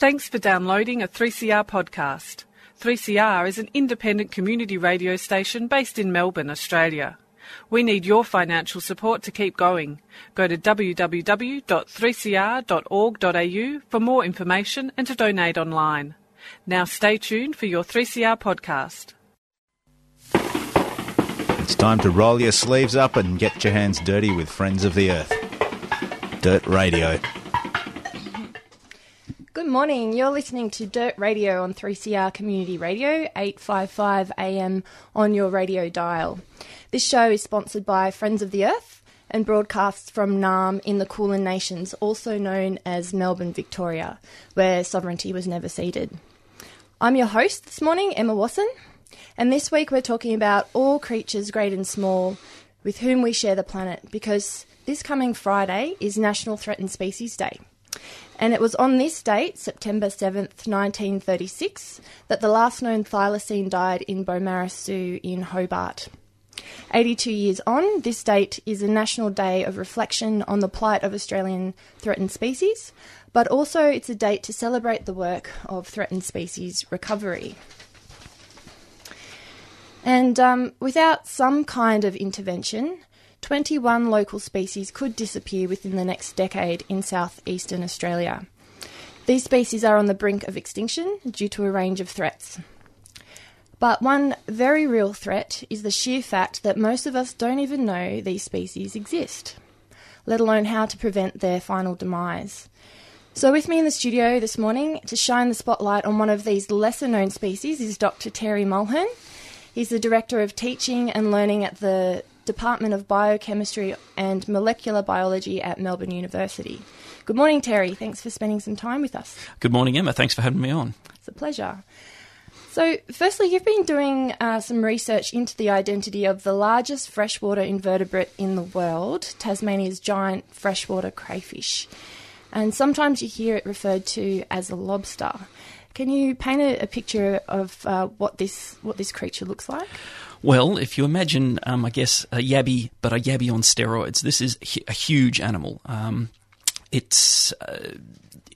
Thanks for downloading a 3CR podcast. 3CR is an independent community radio station based in Melbourne, Australia. We need your financial support to keep going. Go to www.3cr.org.au for more information and to donate online. Now stay tuned for your 3CR podcast. It's time to roll your sleeves up and get your hands dirty with Friends of the Earth. Dirt Radio. Morning. You're listening to Dirt Radio on 3CR Community Radio, 855 AM on your radio dial. This show is sponsored by Friends of the Earth and broadcasts from Naarm in the Kulin Nations, also known as Melbourne, Victoria, where sovereignty was never ceded. I'm your host this morning, Emma Wasson, and this week we're talking about all creatures great and small with whom we share the planet because this coming Friday is National Threatened Species Day. And it was on this date, September 7th, 1936, that the last known thylacine died in Beaumaris Zoo in Hobart. 82 years on, this date is a national day of reflection on the plight of Australian threatened species, but also it's a date to celebrate the work of threatened species recovery. And um, without some kind of intervention, 21 local species could disappear within the next decade in southeastern Australia. These species are on the brink of extinction due to a range of threats. But one very real threat is the sheer fact that most of us don't even know these species exist, let alone how to prevent their final demise. So, with me in the studio this morning to shine the spotlight on one of these lesser known species is Dr. Terry Mulhern. He's the Director of Teaching and Learning at the Department of Biochemistry and Molecular Biology at Melbourne University. Good morning, Terry. Thanks for spending some time with us. Good morning, Emma. Thanks for having me on. It's a pleasure. So, firstly, you've been doing uh, some research into the identity of the largest freshwater invertebrate in the world, Tasmania's giant freshwater crayfish. And sometimes you hear it referred to as a lobster. Can you paint a, a picture of uh, what this what this creature looks like? Well, if you imagine, um, I guess, a yabby, but a yabby on steroids, this is a huge animal. Um, it's uh,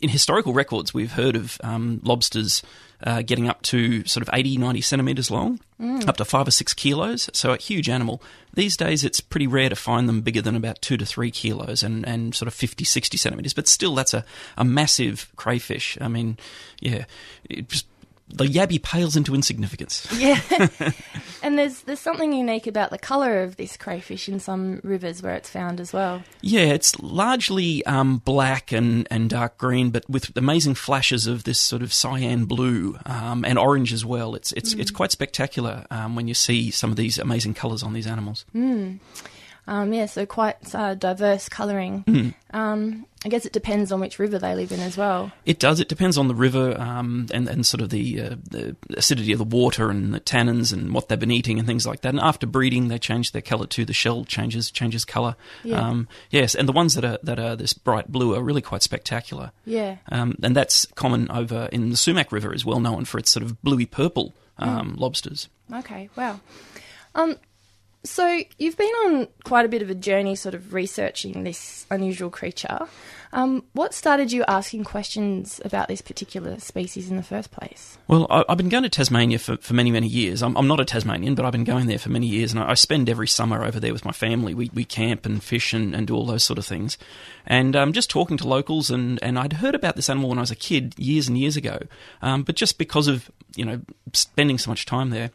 in historical records, we've heard of um, lobsters uh, getting up to sort of 80, 90 centimetres long, mm. up to five or six kilos. So a huge animal. These days, it's pretty rare to find them bigger than about two to three kilos and, and sort of 50, 60 centimetres. But still, that's a, a massive crayfish. I mean, yeah, just the yabby pales into insignificance. Yeah, and there's there's something unique about the colour of this crayfish in some rivers where it's found as well. Yeah, it's largely um, black and, and dark green, but with amazing flashes of this sort of cyan blue um, and orange as well. It's it's mm. it's quite spectacular um, when you see some of these amazing colours on these animals. Mm. Um, yeah, so quite uh, diverse colouring. Mm. Um, I guess it depends on which river they live in as well. It does. It depends on the river um, and, and sort of the, uh, the acidity of the water and the tannins and what they've been eating and things like that. And after breeding, they change their colour too. The shell changes changes colour. Yeah. Um, yes, and the ones that are that are this bright blue are really quite spectacular. Yeah. Um, and that's common over in the Sumac River, is well known for its sort of bluey purple mm. lobsters. Okay. Wow. So you've been on quite a bit of a journey, sort of researching this unusual creature. Um, what started you asking questions about this particular species in the first place? Well, I, have been going to Tasmania for, for many, many years. I'm, I'm, not a Tasmanian, but I've been going there for many years, and I, I, spend every summer over there with my family. We, we camp and fish and, and do all those sort of things. And um, just talking to locals, and, and I'd heard about this animal when I was a kid years and years ago, um, but just because of you know spending so much time there,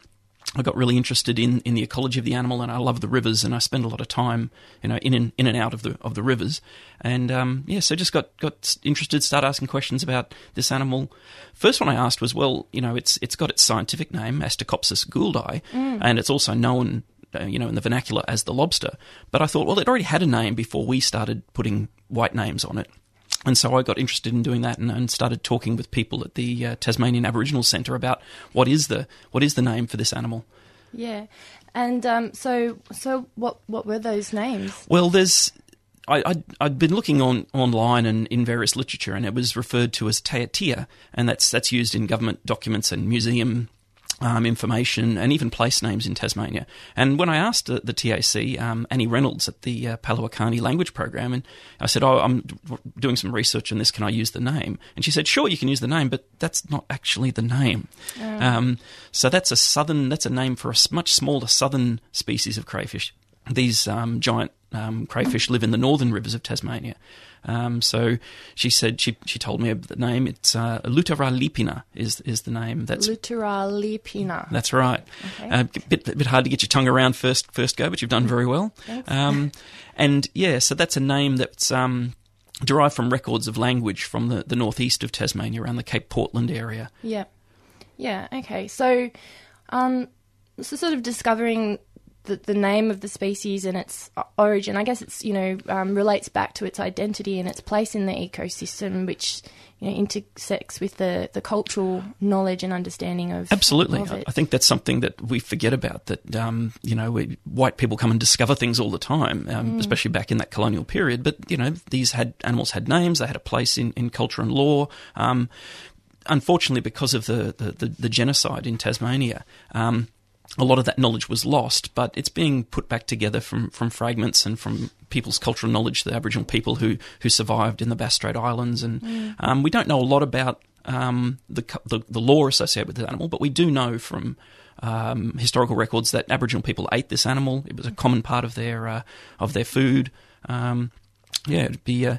I got really interested in, in the ecology of the animal, and I love the rivers, and I spend a lot of time, you know, in and in and out of the of the rivers, and um, yeah, so just got got interested, started asking questions about this animal. First one I asked was, well, you know, it's it's got its scientific name, Astacopsis gouldi, mm. and it's also known, uh, you know, in the vernacular as the lobster. But I thought, well, it already had a name before we started putting white names on it. And so I got interested in doing that and, and started talking with people at the uh, Tasmanian Aboriginal Centre about what is the what is the name for this animal. Yeah, and um, so so what what were those names? Well, there's I, I'd, I'd, been looking on online and in various literature, and it was referred to as Taiatea, and that's that's used in government documents and museum um, information and even place names in Tasmania. And when I asked the, the TAC, um, Annie Reynolds at the uh, palawa kani language program, and I said, "Oh, I'm d- doing some research on this. Can I use the name?" And she said, "Sure, you can use the name, but that's not actually the name. Um, so that's a southern. That's a name for a much smaller southern species of crayfish. These um, giant um, crayfish live in the northern rivers of Tasmania." Um, so she said she she told me the name. It's uh, Lutera lipina is is the name. That's Luteralipina. that's right. Okay. Uh, bit bit hard to get your tongue around first first go, but you've done very well. Um, and yeah, so that's a name that's um, derived from records of language from the, the northeast of Tasmania, around the Cape Portland area. Yeah. Yeah, okay. So, um, so sort of discovering the, the name of the species and its origin, I guess it's, you know, um, relates back to its identity and its place in the ecosystem, which, you know, intersects with the, the cultural knowledge and understanding of Absolutely, of I think that's something that we forget about. That um, you know, we, white people come and discover things all the time, um, Mm. especially back in that colonial period. But you know, these had animals had names, they had a place in, in culture and law. Um, unfortunately, because of the, the, the, the genocide in Tasmania, um, a lot of that knowledge was lost, but it's being put back together from, from fragments and from people's cultural knowledge, the Aboriginal people who, who survived in the Bass Strait Islands. And um, we don't know a lot about um, the, the, the law associated with the animal, but we do know from um, historical records that Aboriginal people ate this animal. It was a common part of their, uh, of their food. Um, yeah, it'd be uh,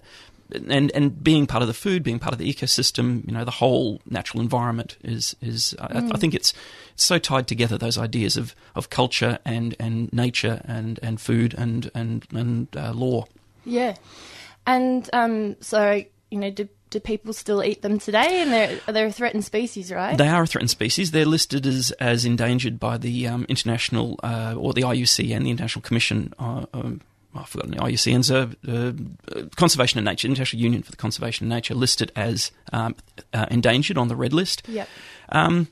and and being part of the food, being part of the ecosystem, you know, the whole natural environment is is. I, I think it's, it's so tied together those ideas of, of culture and, and nature and, and food and and and uh, law. Yeah. And um, so, you know, do, do people still eat them today? And they're, they're a threatened species, right? They are a threatened species. They're listed as as endangered by the um, international uh, or the IUC and the International Commission. Uh, um, I've forgotten the IUCN's uh, uh, Conservation of Nature, International Union for the Conservation of Nature, listed as um, uh, endangered on the red list. Yep. Um,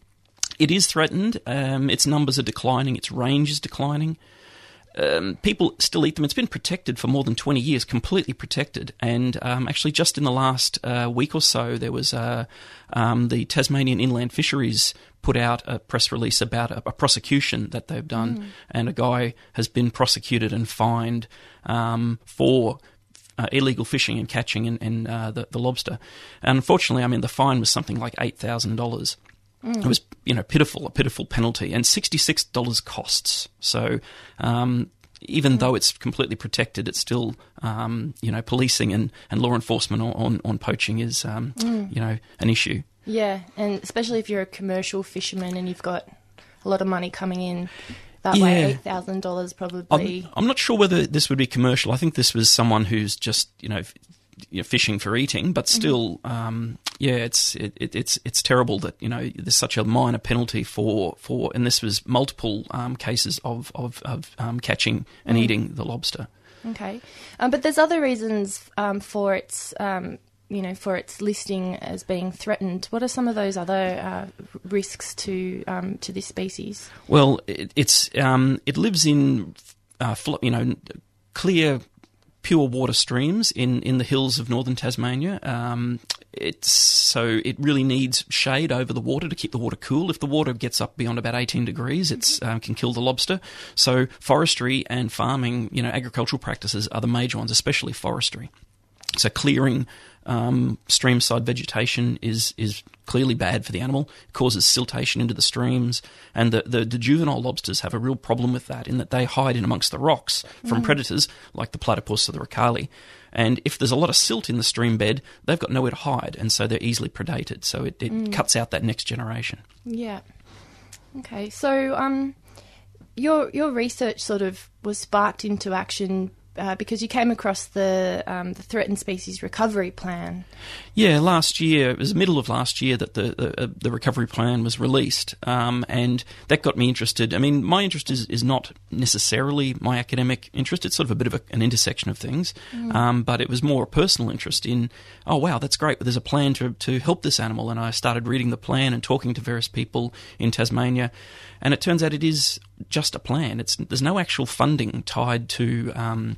it is threatened. Um, its numbers are declining. Its range is declining. Um, people still eat them. It's been protected for more than 20 years, completely protected. And um, actually, just in the last uh, week or so, there was uh, um, the Tasmanian Inland Fisheries put out a press release about a, a prosecution that they've done, and a guy has been prosecuted and fined um, for uh, illegal fishing and catching in, in uh, the, the lobster. And unfortunately, I mean, the fine was something like eight thousand dollars. It was, you know, pitiful, a pitiful penalty, and sixty-six dollars costs. So, um, even though it's completely protected, it's still, um, you know, policing and, and law enforcement on, on, on poaching is, um, you know, an issue. Yeah, and especially if you're a commercial fisherman and you've got a lot of money coming in, that way Yeah. eight thousand dollars I'm, probably. I'm not sure whether this would be commercial. I think this was someone who's just, you know, you know fishing for eating, but still, um, yeah, it's it, it, it's it's terrible that you know there's such a minor penalty for for, and this was multiple um, cases of of, of um, catching and eating the lobster. Okay, um, but there's other reasons um, for its. Um, you know, for its listing as being threatened, what are some of those other uh, risks to um, to this species? Well, it, it's um, it lives in uh, you know clear, pure water streams in, in the hills of northern Tasmania. Um, it's so it really needs shade over the water to keep the water cool. If the water gets up beyond about eighteen degrees, it um, can kill the lobster. So forestry and farming, you know, agricultural practices are the major ones, especially forestry. So clearing um, streamside vegetation is is clearly bad for the animal. It causes siltation into the streams, and the, the, the juvenile lobsters have a real problem with that in that they hide in amongst the rocks from predators like the platypus or the rakali. And if there's a lot of silt in the stream bed, they've got nowhere to hide, and so they're easily predated. So it, it cuts out that next generation. Yeah. Okay, so um, your your research sort of was sparked into action uh, because you came across the um, the threatened species recovery plan. Yeah, last year it was the middle of last year that the the, uh, the recovery plan was released, um, and that got me interested. I mean, my interest is, is not necessarily my academic interest; it's sort of a bit of a, an intersection of things. Um, but it was more a personal interest in, oh wow, that's great. But there's a plan to to help this animal, and I started reading the plan and talking to various people in Tasmania, and it turns out it is just a plan. It's there's no actual funding tied to. Um,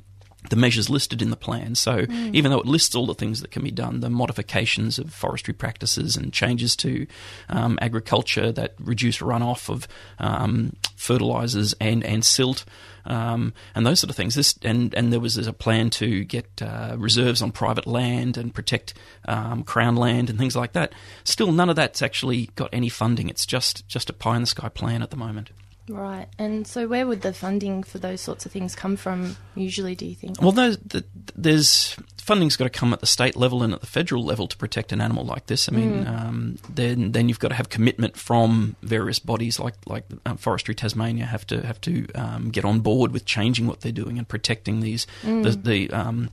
the measures listed in the plan. So even though it lists all the things that can be done, the modifications of forestry practices and changes to um, agriculture that reduce runoff of um, fertilizers and and silt. Um, and those sort of things. This and and there was a plan to get uh, reserves on private land and protect um, crown land and things like that. Still, none of that's actually got any funding. It's just just a pie in the sky plan at the moment. Right. And so, where would the funding for those sorts of things come from? Usually, do you think? Well, those, the, there's funding's got to come at the state level and at the federal level to protect an animal like this. I mean, um, then then you've got to have commitment from various bodies like like um, Forestry Tasmania have to have to um, get on board with changing what they're doing and protecting these the the. Um,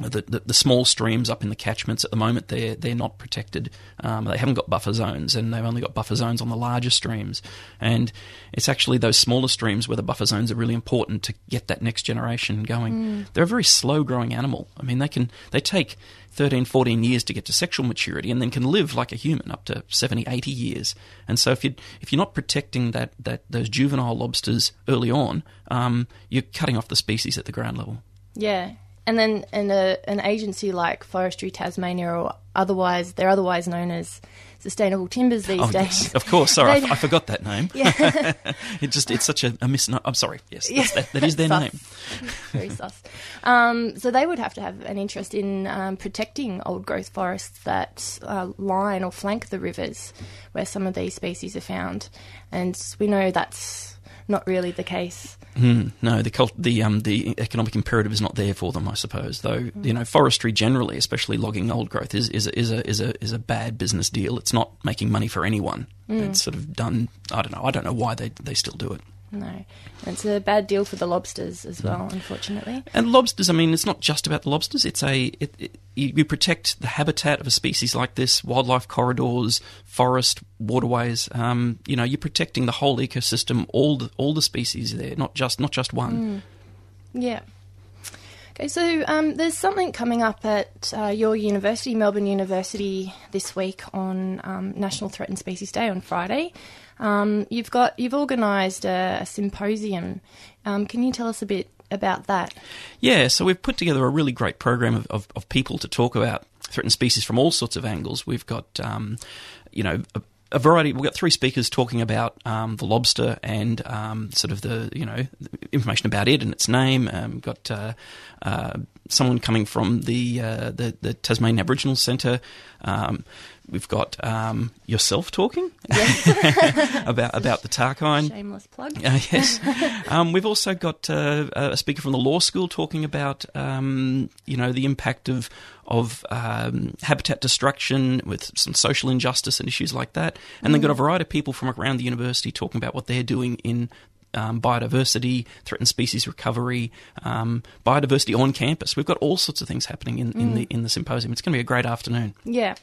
the, the, the small streams up in the catchments at the moment they're they're not protected. Um, they haven't got buffer zones, and they've only got buffer zones on the larger streams. And it's actually those smaller streams where the buffer zones are really important to get that next generation going. They're a very slow growing animal. I mean, they can they take 13, 14 years to get to sexual maturity, and then can live like a human up to 70, 80 years. And so if you if you're not protecting that that those juvenile lobsters early on, um, you're cutting off the species at the ground level. Yeah. And then in a, an agency like Forestry Tasmania or otherwise, they're otherwise known as Sustainable Timbers these Oh, days. yes, of course. Sorry, I, I forgot that name. Yeah. It just it's such a, a misnomer. I'm sorry. Yes, Yeah. that, that is their Sus. name. Very sus. Um, so they would have to have an interest in um, protecting old growth forests that uh, line or flank the rivers where some of these species are found. And we know that's not really the case. Hmm, no, the cult, the um, the economic imperative is not there for them, I suppose. Though you know, forestry generally, especially logging old growth, is is a, is a is a is a bad business deal. It's not making money for anyone. It's sort of done. I don't know. I don't know why they they still do it. No. It's a bad deal for the lobsters as well, unfortunately. And lobsters, I mean, it's not just about the lobsters. It's a it, it, you, protect the habitat of a species like this, wildlife corridors, forest, waterways. Um, you know, you're protecting the whole ecosystem, all the all the species there, not just not just one. Yeah. Okay, so um, there's something coming up at uh, your university, Melbourne University, this week on um, National Threatened Species Day on Friday. Um, you've got you've organised a, a symposium. Um, can you tell us a bit about that? Yeah, so we've put together a really great program of, of, of people to talk about threatened species from all sorts of angles. We've got, um, you know, a, a variety. We've got three speakers talking about um, the lobster and um, sort of the, you know, information about it and its name. Um, got uh, uh, someone coming from the uh, the, the Tasmanian Aboriginal Centre. Um, we've got um, yourself talking about about the Tarkine. Shameless plug. Uh, yes. um, we've also got uh, a speaker from the law school talking about, um, you know, the impact of of um, habitat destruction with some social injustice and issues like that, and then got a variety of people from around the university talking about what they're doing in. Um, biodiversity, threatened species recovery, um, biodiversity on campus. We've got all sorts of things happening in, in the in the symposium. It's going to be a great afternoon. Yeah,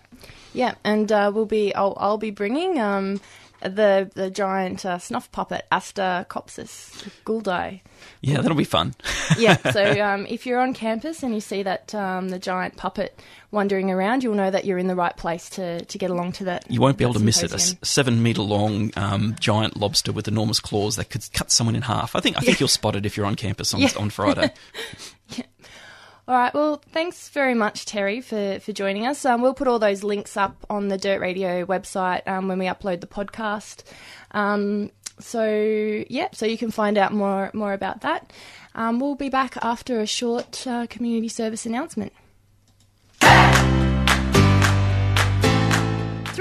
yeah, and uh, we'll be. I'll, I'll be bringing um, the the giant uh, snuff puppet Asta Copsis Guldi. Yeah, that'll be fun. yeah, so um, if you're on campus and you see that um, the giant puppet wandering around, you'll know that you're in the right place to, to get along to that. You won't be able to miss it. A seven meter long um, giant lobster with enormous claws that could cut someone in half. I think I think you'll spot it if you're on campus on, Yeah. on Friday. All right. Well, thanks very much, Terry, for, for joining us. Um, we'll put all those links up on the Dirt Radio website um, when we upload the podcast. Um, so yeah, so you can find out more more about that. Um, we'll be back after a short uh, community service announcement.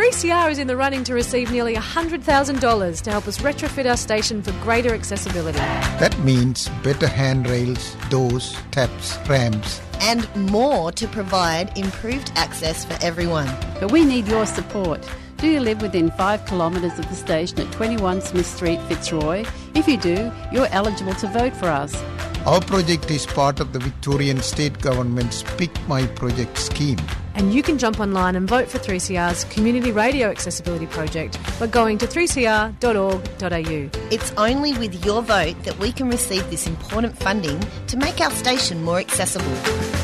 3CR is in the running to receive nearly $100,000 to help us retrofit our station for greater accessibility. That means better handrails, doors, taps, ramps. and more to provide improved access for everyone. But we need your support. Do you live within five kilometres of the station at 21 Smith Street, Fitzroy? If you do, you're eligible to vote for us. Our project is part of the Victorian State Government's Pick My Project scheme. And you can jump online and vote for 3CR's Community Radio Accessibility Project by going to 3cr.org.au. It's only with your vote that we can receive this important funding to make our station more accessible.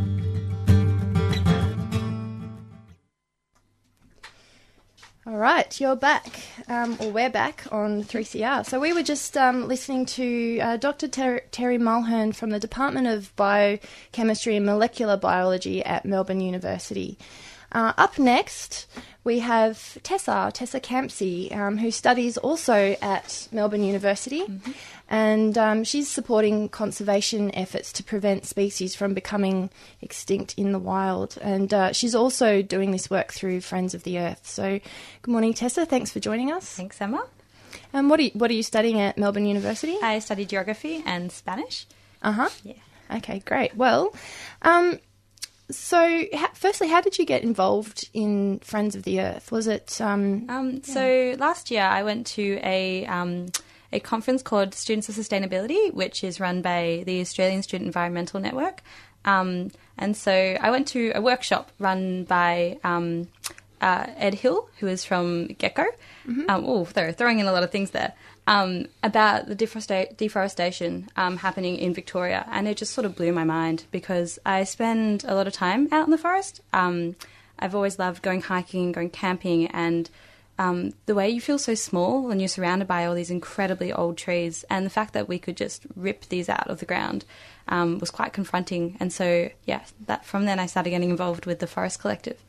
Right, you're back, um, or we're back on 3CR. So we were just um, listening to uh, Dr. Ter- Terry Mulhern from the Department of Biochemistry and Molecular Biology at Melbourne University. Uh, up next, we have Tessa, Tessa Campsey, um, who studies also at Melbourne University, and um, she's supporting conservation efforts to prevent species from becoming extinct in the wild. And uh, she's also doing this work through Friends of the Earth. So, good morning, Tessa. Thanks for joining us. Thanks, Emma. And what are you, what are you studying at Melbourne University? I study geography and Spanish. Uh huh. Yeah. Okay, great. Well, um, so firstly, how did you get involved in Friends of the Earth? Was it um, Um, So last year I went to a um, a conference called Students of Sustainability, which is run by the Australian Student Environmental Network. Um, and so I went to a workshop run by um, uh, Ed Hill, who is from GECO. Um, oh, they're throwing in a lot of things there. Um, about the deforesta- deforestation um, happening in Victoria, and it just sort of blew my mind because I spend a lot of time out in the forest. Um, I've always loved going hiking, going camping, and um, the way you feel so small when you're surrounded by all these incredibly old trees, and the fact that we could just rip these out of the ground um, was quite confronting. And so, yeah, that from then I started getting involved with the Forest Collective.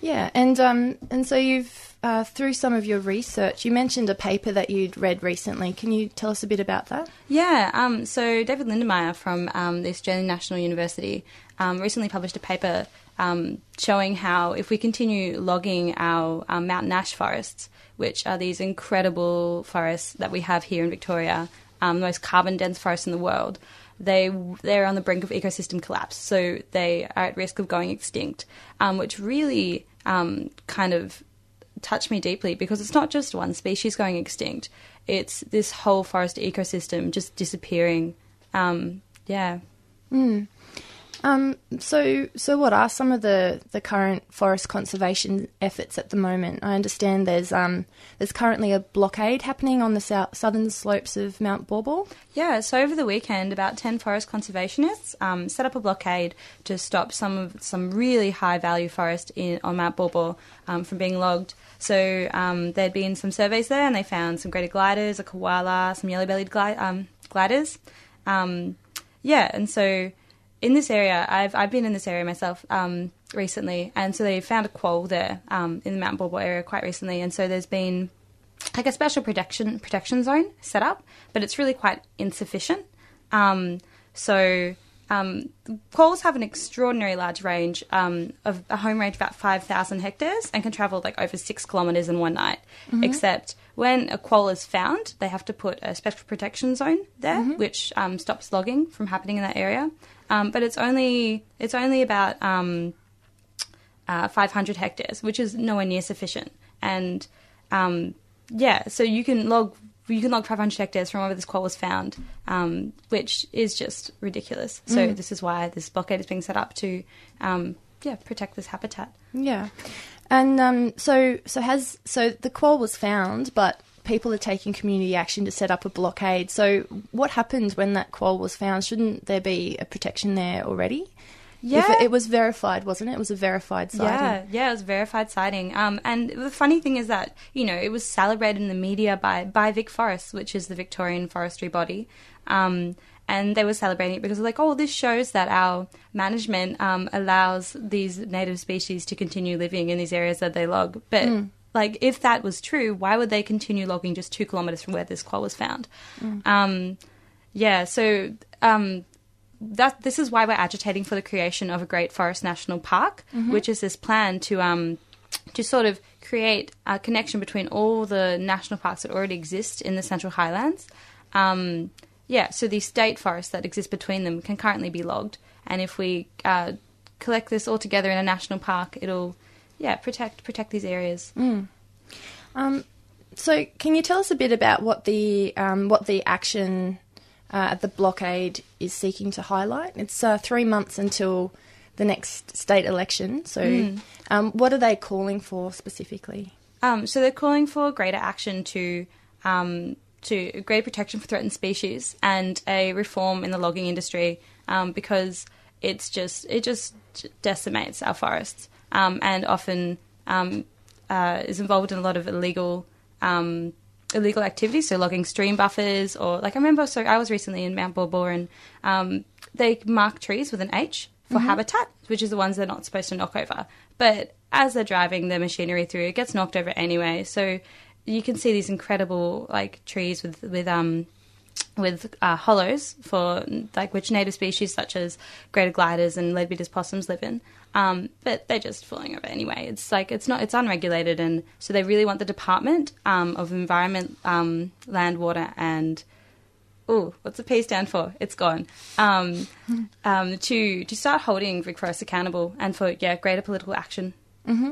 Yeah? And um, and so you've uh, through some of your research, you mentioned a paper that you'd read recently. Can you tell us a bit about that? Yeah, um, so David Lindenmayer from um, the Australian National University um, recently published a paper um, showing how if we continue logging our um, mountain ash forests, which are these incredible forests that we have here in Victoria, the most carbon dense forests in the world, they they're on the brink of ecosystem collapse. So they are at risk of going extinct, um, which really um, kind of touched me deeply because it's not just one species going extinct; it's this whole forest ecosystem just disappearing. Um, yeah. Um, so so what are some of the, the current forest conservation efforts at the moment? I understand there's um there's currently a blockade happening on the south, southern slopes of Mount Baw Baw. Yeah, so over the weekend, about 10 forest conservationists um, set up a blockade to stop some of some really high value forest in, on Mount Baw Baw um, from being logged. So um, there'd been some surveys there and they found some greater gliders, a koala, some yellow bellied gli- um, gliders. Yeah, and so in this area, I've, I've been in this area myself um, recently, and so they found a quoll there um, in the Mount Baw Baw area quite recently, and so there's been like a special protection protection zone set up, but it's really quite insufficient. Um, so um, quolls have an extraordinary large range um, of a home range of about five thousand hectares and can travel like over six kilometres in one night. Except when a quoll is found, they have to put a special protection zone there, which um, stops logging from happening in that area. Um, but it's only it's only about um, uh, 500 hectares, which is nowhere near sufficient. And um, yeah, so you can log you can log 500 hectares from wherever this quoll was found, um, which is just ridiculous. So this is why this blockade is being set up to um, yeah protect this habitat. Yeah, and um, so so has so the quoll was found, but people are taking community action to set up a blockade. So what happened when that quoll was found? Shouldn't there be a protection there already? Yeah. It, it was verified, wasn't it? It was a verified sighting. Yeah, yeah, it was a verified sighting. Um, and the funny thing is that you know it was celebrated in the media by by VicForests, which is the Victorian forestry body. Um, and they were celebrating it because like, oh, this shows that our management um, allows these native species to continue living in these areas that they log. But like, if that was true, why would they continue logging just two kilometers from where this quoll was found? Um, yeah, so um, that this is why we're agitating for the creation of a Great Forest National Park, which is this plan to um, to sort of create a connection between all the national parks that already exist in the Central Highlands. Um, yeah, so the state forests that exist between them can currently be logged, and if we uh, collect this all together in a national park, it'll yeah protect protect these areas. Um, so, can you tell us a bit about what the um, what the action uh, the blockade is seeking to highlight. It's uh, three months until the next state election. So, Mm. um, what are they calling for specifically? Um, so they're calling for greater action to um, to greater protection for threatened species and a reform in the logging industry um, because it's just it just decimates our forests um, and often um, uh, is involved in a lot of illegal um, illegal activities, so logging stream buffers or like I remember. So I was recently in Mount Baw Baw and um, they mark trees with an H for Mhm. habitat, which is the ones they're not supposed to knock over. But as they're driving the machinery through, it gets knocked over anyway. So you can see these incredible like trees with with um with uh, hollows for like which native species such as greater gliders and leadbeater's possums live in. Um, but they're just falling over anyway. It's like it's not it's unregulated, and so they really want the Department um, of Environment, um, Land, Water, and oh, what's the P stand for? It's gone. Um, um, to to start holding Vic Forest accountable and for yeah greater political action. hmm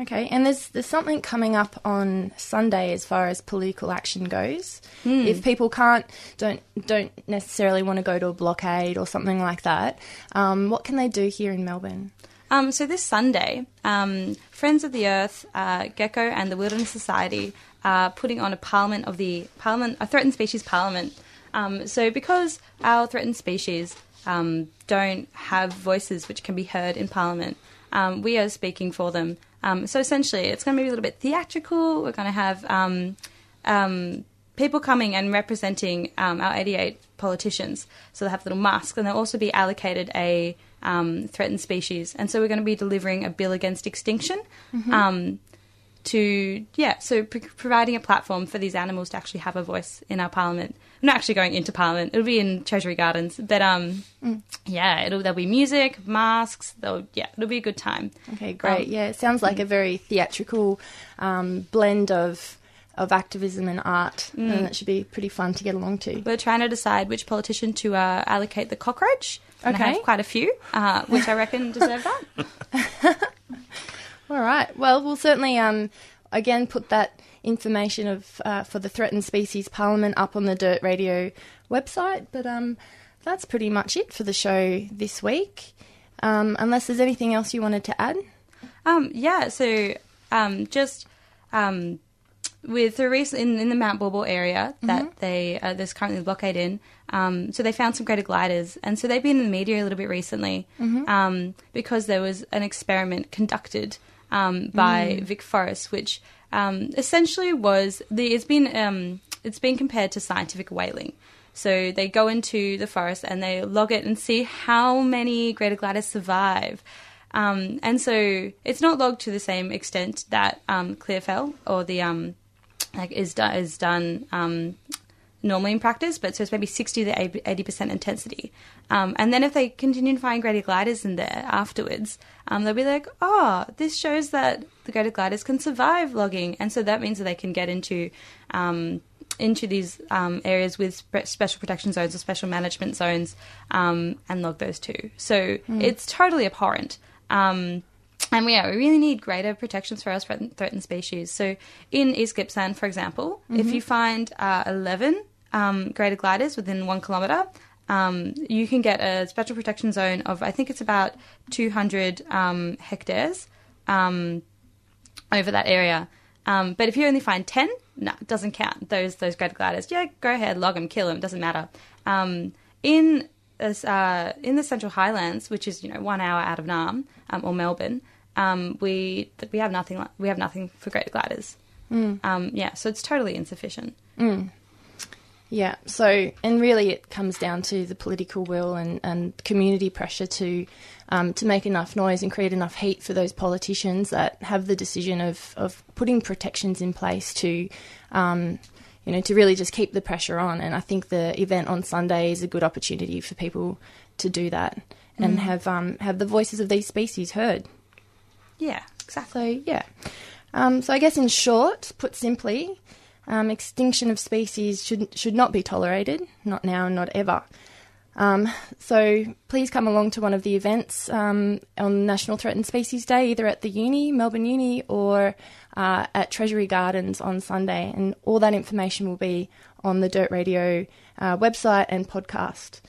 Okay, and there's there's something coming up on Sunday as far as political action goes. Hmm. If people can't don't don't necessarily want to go to a blockade or something like that, um, what can they do here in Melbourne? Um, so this Sunday, um, Friends of the Earth, uh, GECO, and the Wilderness Society are putting on a Parliament of the Parliament, a threatened species Parliament. Um, so because our threatened species um, don't have voices which can be heard in Parliament, um, we are speaking for them. Um, so essentially, it's going to be a little bit theatrical. We're going to have um, um, people coming and representing um, our 88 politicians. So they'll have little masks, and they'll also be allocated a um, threatened species. And so we're going to be delivering a bill against extinction. Mhm. To yeah, so pr- providing a platform for these animals to actually have a voice in our parliament. I'm not actually going into parliament; it'll be in Treasury Gardens. But um, Mm. yeah, it'll there'll be music, masks. There'll, yeah, it'll be a good time. Okay, great. Um, yeah, it sounds like a very theatrical um, blend of of activism and art, Mm. and it should be pretty fun to get along to. We're trying to decide which politician to uh, allocate the cockroach. And I Okay. have quite a few, uh, which I reckon deserve that. All right. Well, we'll certainly um, again put that information of uh, for the threatened species parliament up on the Dirt Radio website. But um, that's pretty much it for the show this week. Um, unless there's anything else you wanted to add. Um, yeah, so um, just um, with the recent in, in the Mount Baw Baw area that Mhm. they uh, there's currently a blockade in. Um, so they found some greater gliders, and so they've been in the media a little bit recently Mhm. um, because there was an experiment conducted um, by Mm. Vic Forrest, which um, essentially was the it's been um, it's been compared to scientific whaling. So they go into the forest and they log it and see how many greater gliders survive. Um, and so it's not logged to the same extent that um, Clearfell or the um, like is done is done um, normally in practice, but so it's maybe sixty to eighty percent intensity. Um, and then if they continue to find greater gliders in there afterwards, um, they'll be like, oh, this shows that the greater gliders can survive logging, and so that means that they can get into um, into these um, areas with spe- special protection zones or special management zones um, and log those too. So Mm. it's totally abhorrent. Um, and yeah, we really need greater protections for our threatened, threatened species. So in East Gippsland, for example, if Mhm. you find uh, 11 um, greater gliders within one kilometre, um, you can get a special protection zone of, I think it's about 200 um, hectares um, over that area. Um, but if you only find 10, no, it doesn't count. Those those greater gliders, yeah, go ahead, log them, kill them, it doesn't matter. Um, in uh, in the Central Highlands, which is you know one hour out of Naarm um, or Melbourne, um, we we have nothing. We have nothing for greater gliders. Mm. Um, yeah, so it's totally insufficient. Mm. Yeah. So, and really, it comes down to the political will and, and community pressure to um, to make enough noise and create enough heat for those politicians that have the decision of of putting protections in place to. Um, you know, to really just keep the pressure on, and I think the event on Sunday is a good opportunity for people to do that and Mm. have um, have the voices of these species heard. Yeah, exactly. So yeah. Um, so I guess in short, put simply, um, extinction of species should should not be tolerated, not now and not ever. Um, so please come along to one of the events um, on National Threatened Species Day, either at the uni, Melbourne Uni, or uh, at Treasury Gardens on Sunday. And all that information will be on the Dirt Radio uh, website and podcast.